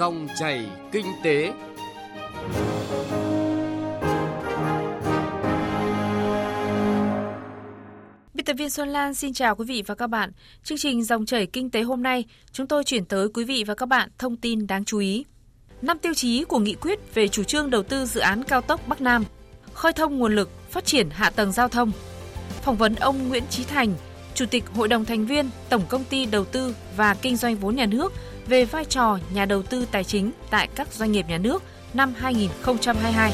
Dòng chảy kinh tế. Biên tập viên Xuân Lan xin chào quý vị và các bạn. Chương trình Dòng chảy kinh tế hôm nay, chúng tôi chuyển tới quý vị và các bạn thông tin đáng chú ý. Năm tiêu chí của nghị quyết về chủ trương đầu tư dự án cao tốc Bắc Nam, khơi thông nguồn lực, phát triển hạ tầng giao thông. Phỏng vấn ông Nguyễn Chí Thành, Chủ tịch Hội đồng thành viên Tổng công ty Đầu tư và Kinh doanh vốn nhà nước về vai trò nhà đầu tư tài chính tại các doanh nghiệp nhà nước năm 2022.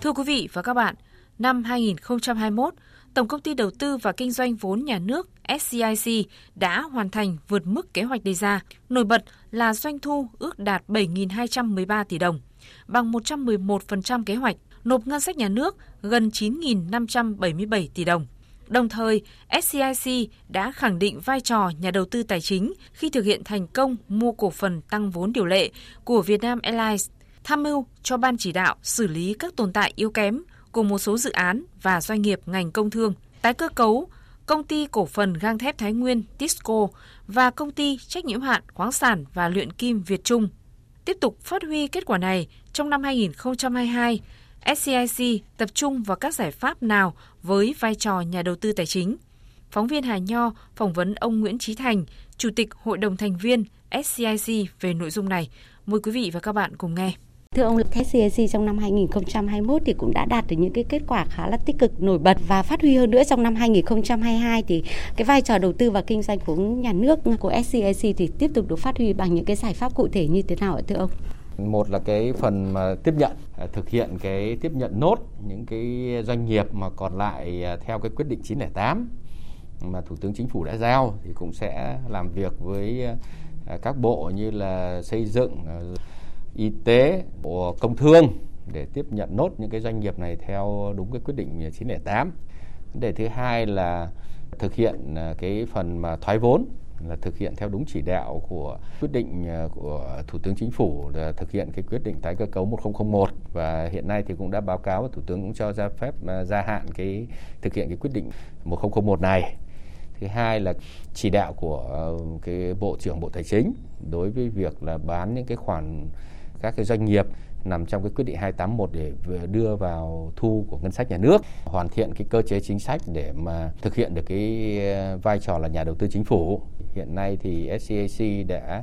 Thưa quý vị và các bạn, năm 2021, Tổng công ty Đầu tư và Kinh doanh vốn nhà nước SCIC đã hoàn thành vượt mức kế hoạch đề ra. Nổi bật là doanh thu ước đạt 7.213 tỷ đồng, bằng 111% kế hoạch, nộp ngân sách nhà nước gần 9.577 tỷ đồng. Đồng thời, SCIC đã khẳng định vai trò nhà đầu tư tài chính khi thực hiện thành công mua cổ phần tăng vốn điều lệ của Vietnam Airlines, tham mưu cho ban chỉ đạo xử lý các tồn tại yếu kém của một số dự án và doanh nghiệp ngành công thương, tái cơ cấu công ty cổ phần gang thép Thái Nguyên Tisco và công ty trách nhiệm hạn khoáng sản và luyện kim Việt Trung. Tiếp tục phát huy kết quả này, trong năm 2022, SCIC tập trung vào các giải pháp nào với vai trò nhà đầu tư tài chính. Phóng viên Hà Nho phỏng vấn ông Nguyễn Trí Thành, Chủ tịch Hội đồng thành viên SCIC về nội dung này. Mời quý vị và các bạn cùng nghe. Thưa ông, SCIC trong năm 2021 thì cũng đã đạt được những cái kết quả khá là tích cực nổi bật và phát huy hơn nữa trong năm 2022 thì cái vai trò đầu tư và kinh doanh của nhà nước của SCIC thì tiếp tục được phát huy bằng những cái giải pháp cụ thể như thế nào ạ thưa ông? Một là cái phần mà tiếp nhận à, thực hiện cái tiếp nhận nốt những cái doanh nghiệp mà còn lại à, theo cái quyết định 908 mà thủ tướng chính phủ đã giao thì cũng sẽ làm việc với à, các bộ như là xây dựng y tế, bộ công thương để tiếp nhận nốt những cái doanh nghiệp này theo đúng cái quyết định 908 vấn đề thứ hai là thực hiện cái phần mà thoái vốn là thực hiện theo đúng chỉ đạo của quyết định ờ, của Thủ tướng Chính phủ là thực hiện cái quyết định tái cơ cấu 1001 và hiện nay thì cũng đã báo cáo và Thủ tướng cũng cho ra phép ờ, gia hạn cái thực hiện cái quyết định 1001 này. Thứ hai là chỉ đạo của ờ, cái Bộ trưởng Bộ Tài chính đối với việc là bán những cái khoản các cái doanh nghiệp nằm trong cái quyết định 281 để đưa vào thu của ngân sách nhà nước, hoàn thiện cái cơ chế chính sách để mà thực hiện được cái vai trò là nhà đầu tư chính phủ. Hiện nay thì SCAC đã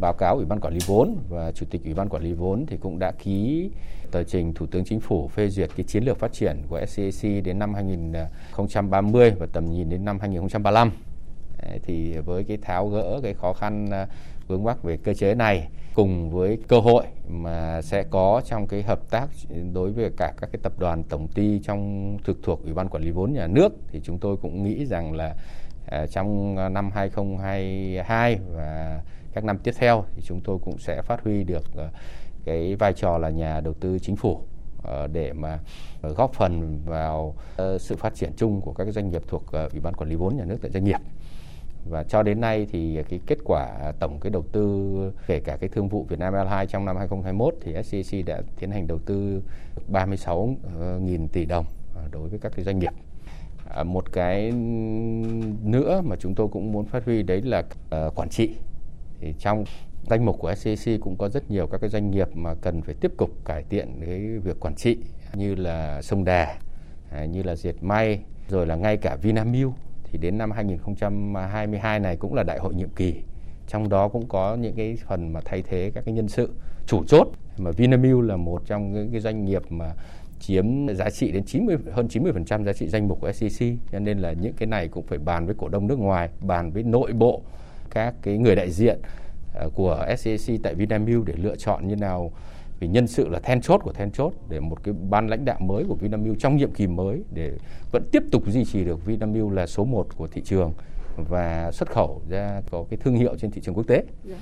báo cáo Ủy ban quản lý vốn và Chủ tịch Ủy ban quản lý vốn thì cũng đã ký tờ trình Thủ tướng Chính phủ phê duyệt cái chiến lược phát triển của SCAC đến năm 2030 và tầm nhìn đến năm 2035. Thì với cái tháo gỡ cái khó khăn à, vướng mắc về cơ chế này cùng với cơ hội mà sẽ có trong cái hợp tác đối với cả các cái tập đoàn tổng ty trong thực thuộc Ủy ban quản lý vốn nhà nước thì chúng tôi cũng nghĩ rằng là Ờ, trong ờ, năm 2022 và các năm tiếp theo thì chúng tôi cũng sẽ phát huy được ờ, cái vai trò là nhà đầu tư chính phủ để mà góp phần vào sự phát triển chung của các doanh nghiệp thuộc Ủy ban quản lý vốn nhà nước tại doanh nghiệp và cho đến nay thì cái kết quả tổng cái đầu tư, kể cả cái thương vụ Việt Nam Airlines trong năm 2021 thì SCC đã tiến hành đầu tư 36.000 tỷ đồng đối với các cái doanh nghiệp. Một cái nữa mà chúng tôi cũng muốn phát huy đấy là uh, quản trị. Thì trong danh mục của SCC cũng có rất nhiều các cái doanh nghiệp mà cần phải tiếp tục cải thiện cái việc quản trị như là Sông Đà, à, như là Diệt May, rồi là ngay cả Vinamilk. Thì đến năm 2022 này cũng là đại hội nhiệm kỳ. Trong đó cũng có những cái phần mà thay thế các cái nhân sự chủ chốt. Mà Vinamilk là một trong những cái doanh nghiệp mà chiếm giá trị đến 90 hơn 90% giá trị danh mục của SEC cho nên là những cái này cũng phải bàn với cổ đông nước ngoài, bàn với nội bộ các cái người đại diện ờ, của SEC tại Vinamilk để lựa chọn như nào vì nhân sự là then chốt của then chốt để một cái ban lãnh đạo mới của Vinamilk trong nhiệm kỳ mới để vẫn tiếp tục duy trì được Vinamilk là số 1 của thị trường và xuất khẩu ra có cái thương hiệu trên thị trường quốc tế. Yeah. Dạ.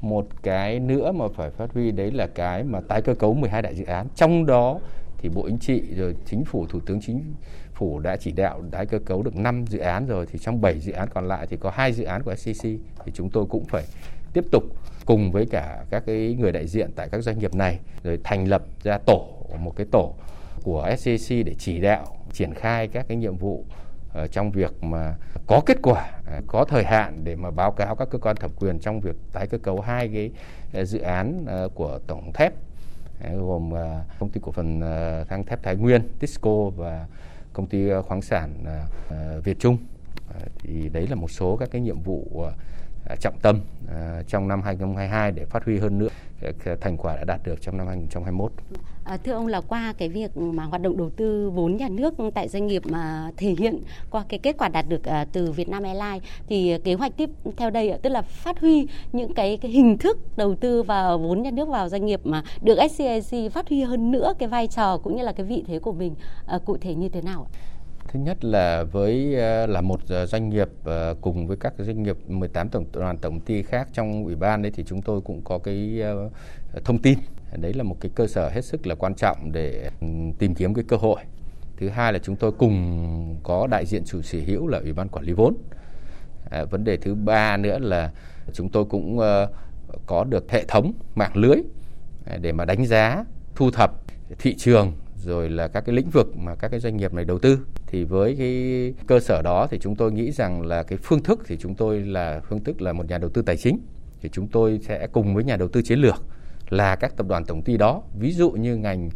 Một cái nữa mà phải phát huy đấy là cái mà tái cơ cấu 12 đại dự án. Trong đó thì Bộ Chính trị rồi Chính phủ, Thủ tướng Chính phủ đã chỉ đạo tái cơ cấu được 5 dự án rồi thì trong 7 dự án còn lại thì có hai dự án của SCC thì chúng tôi cũng phải tiếp tục cùng với cả các cái người đại diện tại các doanh nghiệp này rồi thành lập ra tổ một cái tổ của SCC để chỉ đạo triển khai các cái nhiệm vụ ờ, trong việc mà có kết quả, à, có thời hạn để mà báo cáo các cơ quan thẩm quyền trong việc tái cơ cấu hai cái ờ, dự án ờ, của tổng thép gồm à, công ty cổ phần à, thang thép Thái Nguyên, Tisco và công ty à, khoáng sản Việt Trung. Thì đấy là một số các cái nhiệm vụ À, trọng tâm à, trong năm 2022 để phát huy hơn nữa thành quả đã đạt được trong năm 2021. À, thưa ông là qua cái việc mà hoạt động đầu tư vốn nhà nước tại doanh nghiệp mà thể hiện qua cái kết quả đạt được à, từ Vietnam Airlines thì kế hoạch tiếp theo đây tức là phát huy những cái cái hình thức đầu tư vào vốn nhà nước vào doanh nghiệp mà được SCAC phát huy hơn nữa cái vai trò cũng như là cái vị thế của mình à, cụ thể như thế nào ạ? Thứ nhất là với ờ, là một ờ, doanh nghiệp ờ, cùng với các doanh nghiệp 18 tổng đoàn tổng ty khác trong ủy ban đấy thì chúng tôi cũng có cái thông tin. Đấy là một cái cơ sở hết sức là quan trọng để ừ, tìm kiếm cái cơ hội. Thứ hai là chúng tôi cùng có đại diện chủ sở hữu là ủy ban quản lý vốn. À, vấn đề thứ ba nữa là chúng tôi cũng có được hệ thống mạng lưới để mà đánh giá thu thập thị trường rồi là các cái lĩnh vực mà các cái doanh nghiệp này đầu tư. Thì với cái cơ sở đó thì chúng tôi nghĩ rằng là cái phương thức thì chúng tôi là, phương thức là một nhà đầu tư tài chính. Thì chúng tôi sẽ cùng với nhà đầu tư chiến lược là các tập đoàn tổng ty đó. Ví dụ như ngành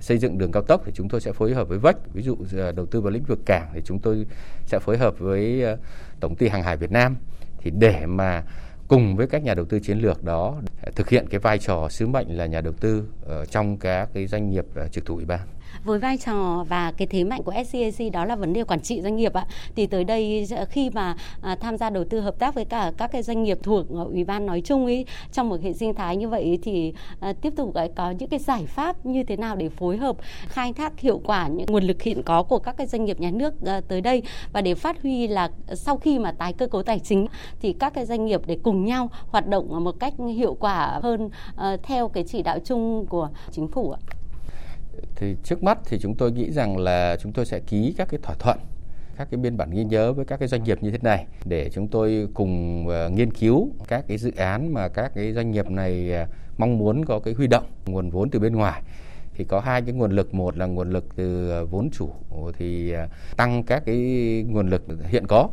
xây dựng đường cao tốc thì chúng tôi sẽ phối hợp với vách. Ví dụ ờ, đầu tư vào lĩnh vực cảng thì chúng tôi sẽ phối hợp với ờ, tổng ty hàng hải Việt Nam. Thì để mà cùng với các nhà đầu tư chiến lược đó thực hiện cái vai trò sứ mệnh là nhà đầu tư ở trong các cái doanh nghiệp ờ, trực thuộc ủy ban với vai trò và cái thế mạnh của SCAC đó là vấn đề quản trị doanh nghiệp ạ. Thì tới đây ờ, khi mà à, tham gia đầu tư hợp tác với cả các cái doanh nghiệp thuộc ờ, ủy ban nói chung ấy trong một hệ sinh thái như vậy thì à, tiếp tục có những cái giải pháp như thế nào để phối hợp khai thác hiệu quả những nguồn lực hiện có của các cái doanh nghiệp nhà nước à, tới đây và để phát huy là sau khi mà tái cơ cấu tài chính thì các cái doanh nghiệp để cùng nhau hoạt động một cách hiệu quả hơn à, theo cái chỉ đạo chung của chính phủ ạ thì trước mắt thì chúng tôi nghĩ rằng là chúng tôi sẽ ký các cái thỏa thuận các cái biên bản ghi nhớ với các cái doanh nghiệp như thế này để chúng tôi cùng uh, nghiên cứu các cái dự án mà các cái doanh nghiệp này uh, mong muốn có cái huy động nguồn vốn từ bên ngoài. Thì có hai cái nguồn lực một là nguồn lực từ ờ, vốn chủ thì tăng các cái nguồn lực hiện có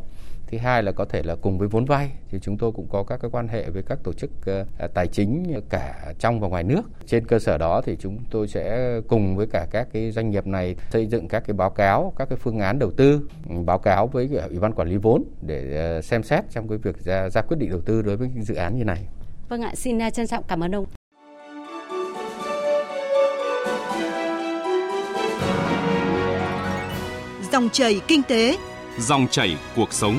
thứ hai là có thể là cùng với vốn vay thì chúng tôi cũng có các cái quan hệ với các tổ chức uh, tài chính cả trong và ngoài nước. Trên cơ sở đó thì chúng tôi sẽ cùng với cả các cái doanh nghiệp này xây dựng các cái báo cáo các cái phương án đầu tư báo cáo với ủy ban quản lý vốn để uh, xem xét trong cái việc ra ra quyết định đầu tư đối với dự án như này. Vâng ạ xin uh, trân trọng cảm ơn ông. Dòng chảy kinh tế. Dòng chảy cuộc sống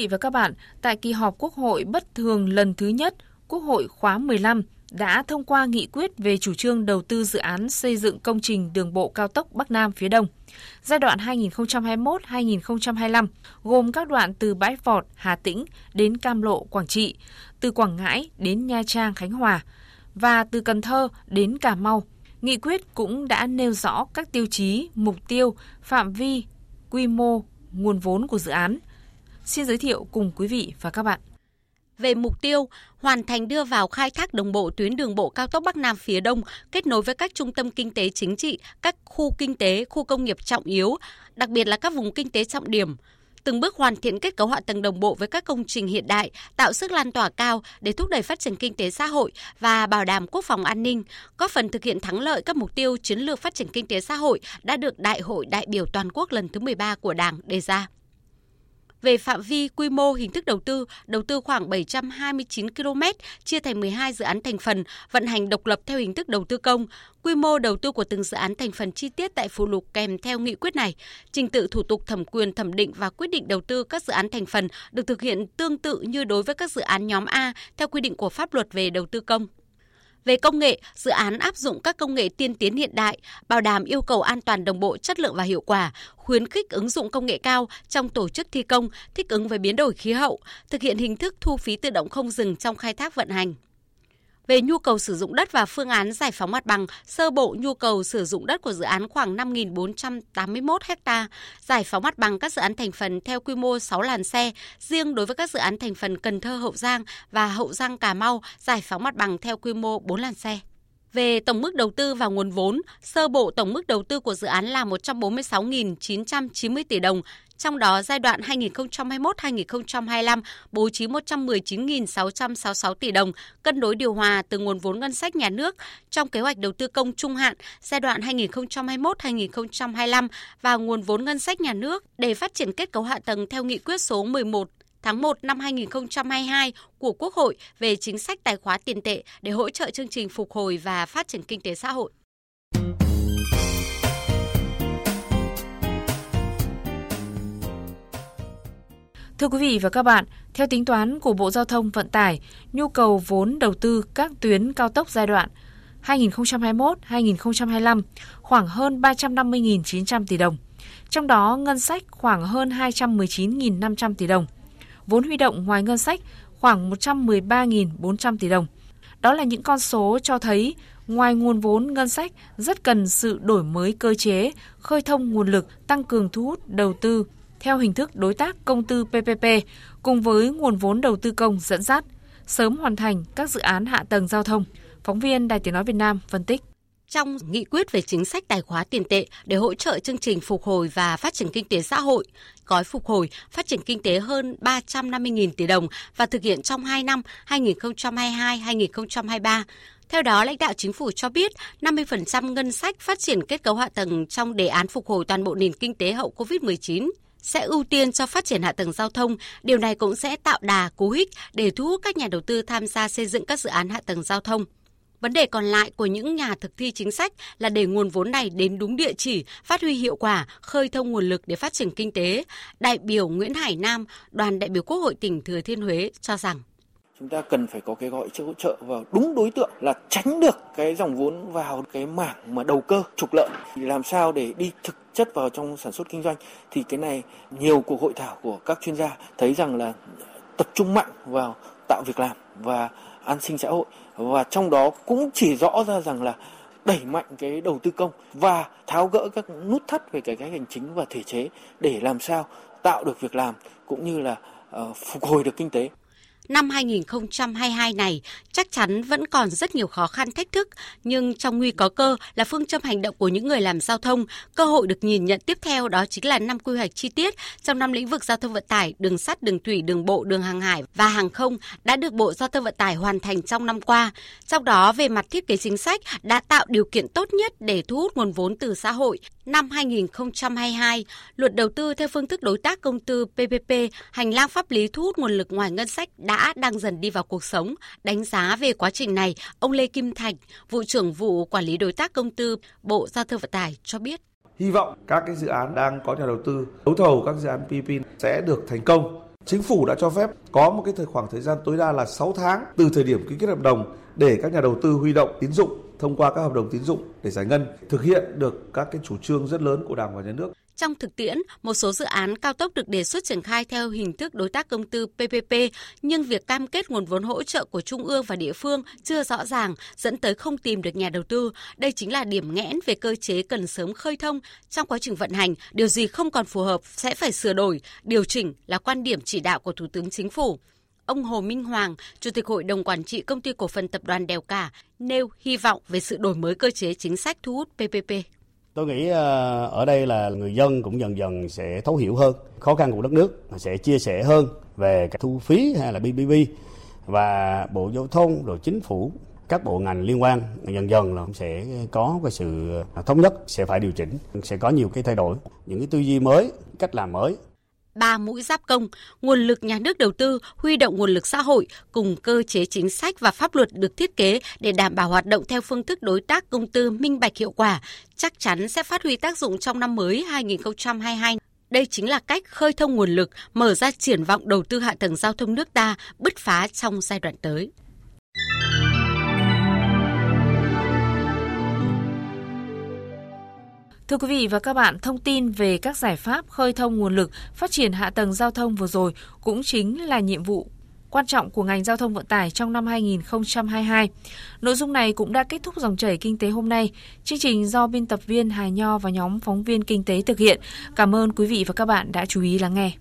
vị và các bạn, tại kỳ họp Quốc hội bất thường lần thứ nhất, Quốc hội khóa 15 đã thông qua nghị quyết về chủ trương đầu tư dự án xây dựng công trình đường bộ cao tốc Bắc Nam phía Đông giai đoạn 2021-2025, gồm các đoạn từ bãi Vọt, Hà Tĩnh đến Cam Lộ, Quảng Trị, từ Quảng Ngãi đến Nha Trang, Khánh Hòa và từ Cần Thơ đến Cà Mau. Nghị quyết cũng đã nêu rõ các tiêu chí, mục tiêu, phạm vi, quy mô, nguồn vốn của dự án – Xin giới thiệu cùng quý vị và các bạn. Về mục tiêu, hoàn thành đưa vào khai thác đồng bộ tuyến đường bộ cao tốc Bắc Nam phía Đông, kết nối với các trung tâm kinh tế chính trị, các khu kinh tế, khu công nghiệp trọng yếu, đặc biệt là các vùng kinh tế trọng điểm, từng bước hoàn thiện kết cấu hạ tầng đồng bộ với các công trình hiện đại, tạo sức lan tỏa cao để thúc đẩy phát triển kinh tế xã hội và bảo đảm quốc phòng an ninh, góp phần thực hiện thắng lợi các mục tiêu chiến lược phát triển kinh tế xã hội đã được Đại hội đại biểu toàn quốc lần thứ 13 của Đảng đề ra. Về phạm vi, quy mô, hình thức đầu tư, đầu tư khoảng 729 km, chia thành 12 dự án thành phần, vận hành độc lập theo hình thức đầu tư công. Quy mô đầu tư của từng dự án thành phần chi tiết tại phụ lục kèm theo nghị quyết này. Trình tự thủ tục thẩm quyền thẩm định và quyết định đầu tư các dự án thành phần được thực hiện tương tự như đối với các dự án nhóm A theo quy định của pháp luật về đầu tư công. Về công nghệ, dự án áp dụng các công nghệ tiên tiến hiện đại, bảo đảm yêu cầu an toàn đồng bộ, chất lượng và hiệu quả, khuyến khích ứng dụng công nghệ cao trong tổ chức thi công, thích ứng với biến đổi khí hậu, thực hiện hình thức thu phí tự động không dừng trong khai thác vận hành. Về nhu cầu sử dụng đất và phương án giải phóng mặt bằng, sơ bộ nhu cầu sử dụng đất của dự án khoảng 5.481 ha, giải phóng mặt bằng các dự án thành phần theo quy mô 6 làn xe, riêng đối với các dự án thành phần Cần Thơ Hậu Giang và Hậu Giang Cà Mau, giải phóng mặt bằng theo quy mô 4 làn xe. Về tổng mức đầu tư và nguồn vốn, sơ bộ tổng mức đầu tư của dự án là 146.990 tỷ đồng, trong đó giai đoạn 2021-2025 bố trí 119.666 tỷ đồng, cân đối điều hòa từ nguồn vốn ngân sách nhà nước trong kế hoạch đầu tư công trung hạn giai đoạn 2021-2025 và nguồn vốn ngân sách nhà nước để phát triển kết cấu hạ tầng theo nghị quyết số 11 tháng 1 năm 2022 của Quốc hội về chính sách tài khóa tiền tệ để hỗ trợ chương trình phục hồi và phát triển kinh tế xã hội. Thưa quý vị và các bạn, theo tính toán của Bộ Giao thông Vận tải, nhu cầu vốn đầu tư các tuyến cao tốc giai đoạn 2021-2025 khoảng hơn 350.900 tỷ đồng. Trong đó, ngân sách khoảng hơn 219.500 tỷ đồng. Vốn huy động ngoài ngân sách khoảng 113.400 tỷ đồng. Đó là những con số cho thấy ngoài nguồn vốn ngân sách rất cần sự đổi mới cơ chế, khơi thông nguồn lực, tăng cường thu hút đầu tư theo hình thức đối tác công tư PPP cùng với nguồn vốn đầu tư công dẫn dắt, sớm hoàn thành các dự án hạ tầng giao thông. Phóng viên Đài Tiếng Nói Việt Nam phân tích trong nghị quyết về chính sách tài khóa tiền tệ để hỗ trợ chương trình phục hồi và phát triển kinh tế xã hội, gói phục hồi phát triển kinh tế hơn 350.000 tỷ đồng và thực hiện trong 2 năm 2022-2023. Theo đó, lãnh đạo chính phủ cho biết 50% ngân sách phát triển kết cấu hạ tầng trong đề án phục hồi toàn bộ nền kinh tế hậu COVID-19 sẽ ưu tiên cho phát triển hạ tầng giao thông. Điều này cũng sẽ tạo đà cú hích để thu hút các nhà đầu tư tham gia xây dựng các dự án hạ tầng giao thông. Vấn đề còn lại của những nhà thực thi chính sách là để nguồn vốn này đến đúng địa chỉ, phát huy hiệu quả, khơi thông nguồn lực để phát triển kinh tế. Đại biểu Nguyễn Hải Nam, đoàn đại biểu Quốc hội tỉnh Thừa Thiên Huế cho rằng chúng ta cần phải có cái gọi hỗ trợ vào đúng đối tượng là tránh được cái dòng vốn vào cái mảng mà đầu cơ, trục lợi. Thì làm sao để đi thực chất vào trong sản xuất kinh doanh? Thì cái này nhiều cuộc hội thảo của các chuyên gia thấy rằng là tập trung mạnh vào tạo việc làm và an sinh xã hội. Và trong đó cũng chỉ rõ ra rằng là đẩy mạnh cái đầu tư công và tháo gỡ các nút thắt về cái cách hành chính và thể chế để làm sao tạo được việc làm cũng như là ờ, phục hồi được kinh tế năm 2022 này chắc chắn vẫn còn rất nhiều khó khăn thách thức, nhưng trong nguy có cơ là phương châm hành động của những người làm giao thông. Cơ hội được nhìn nhận tiếp theo đó chính là năm quy hoạch chi tiết trong năm lĩnh vực giao thông vận tải, đường sắt, đường thủy, đường bộ, đường hàng hải và hàng không đã được Bộ Giao thông Vận tải hoàn thành trong năm qua. Trong đó về mặt thiết kế chính sách đã tạo điều kiện tốt nhất để thu hút nguồn vốn từ xã hội. Năm 2022, luật đầu tư theo phương thức đối tác công tư PPP, hành lang pháp lý thu hút nguồn lực ngoài ngân sách đã đang dần đi vào cuộc sống. Đánh giá về quá trình này, ông Lê Kim Thành, vụ trưởng vụ quản lý đối tác công tư Bộ Giao thông Vận tải cho biết. Hy vọng các cái dự án đang có nhà đầu tư đấu thầu các dự án PPP sẽ được thành công. Chính phủ đã cho phép có một cái thời khoảng thời gian tối đa là 6 tháng từ thời điểm ký kết hợp đồng để các nhà đầu tư huy động tín dụng thông qua các hợp đồng tín dụng để giải ngân, thực hiện được các cái chủ trương rất lớn của Đảng và Nhà nước. Trong thực tiễn, một số dự án cao tốc được đề xuất triển khai theo hình thức đối tác công tư PPP, nhưng việc cam kết nguồn vốn hỗ trợ của trung ương và địa phương chưa rõ ràng, dẫn tới không tìm được nhà đầu tư. Đây chính là điểm nghẽn về cơ chế cần sớm khơi thông trong quá trình vận hành. Điều gì không còn phù hợp sẽ phải sửa đổi, điều chỉnh là quan điểm chỉ đạo của Thủ tướng Chính phủ ông Hồ Minh Hoàng, Chủ tịch Hội đồng Quản trị Công ty Cổ phần Tập đoàn Đèo Cả, nêu hy vọng về sự đổi mới cơ chế chính sách thu hút PPP. Tôi nghĩ ờ, ở đây là người dân cũng dần dần sẽ thấu hiểu hơn khó khăn của đất nước, sẽ chia sẻ hơn về cái thu phí hay là BBB và Bộ Giao thông rồi chính phủ các bộ ngành liên quan dần dần là sẽ có cái sự thống nhất sẽ phải điều chỉnh sẽ có nhiều cái thay đổi. Những cái tư duy mới cách làm mới ba mũi giáp công, nguồn lực nhà nước đầu tư, huy động nguồn lực xã hội cùng cơ chế chính sách và pháp luật được thiết kế để đảm bảo hoạt động theo phương thức đối tác công tư minh bạch hiệu quả, chắc chắn sẽ phát huy tác dụng trong năm mới 2022. Đây chính là cách khơi thông nguồn lực, mở ra triển vọng đầu tư hạ tầng giao thông nước ta bứt phá trong giai đoạn tới. Thưa quý vị và các bạn, thông tin về các giải pháp khơi thông nguồn lực phát triển hạ tầng giao thông vừa rồi cũng chính là nhiệm vụ quan trọng của ngành giao thông vận tải trong năm 2022. Nội dung này cũng đã kết thúc dòng chảy kinh tế hôm nay. Chương trình do biên tập viên Hà Nho và nhóm phóng viên kinh tế thực hiện. Cảm ơn quý vị và các bạn đã chú ý lắng nghe.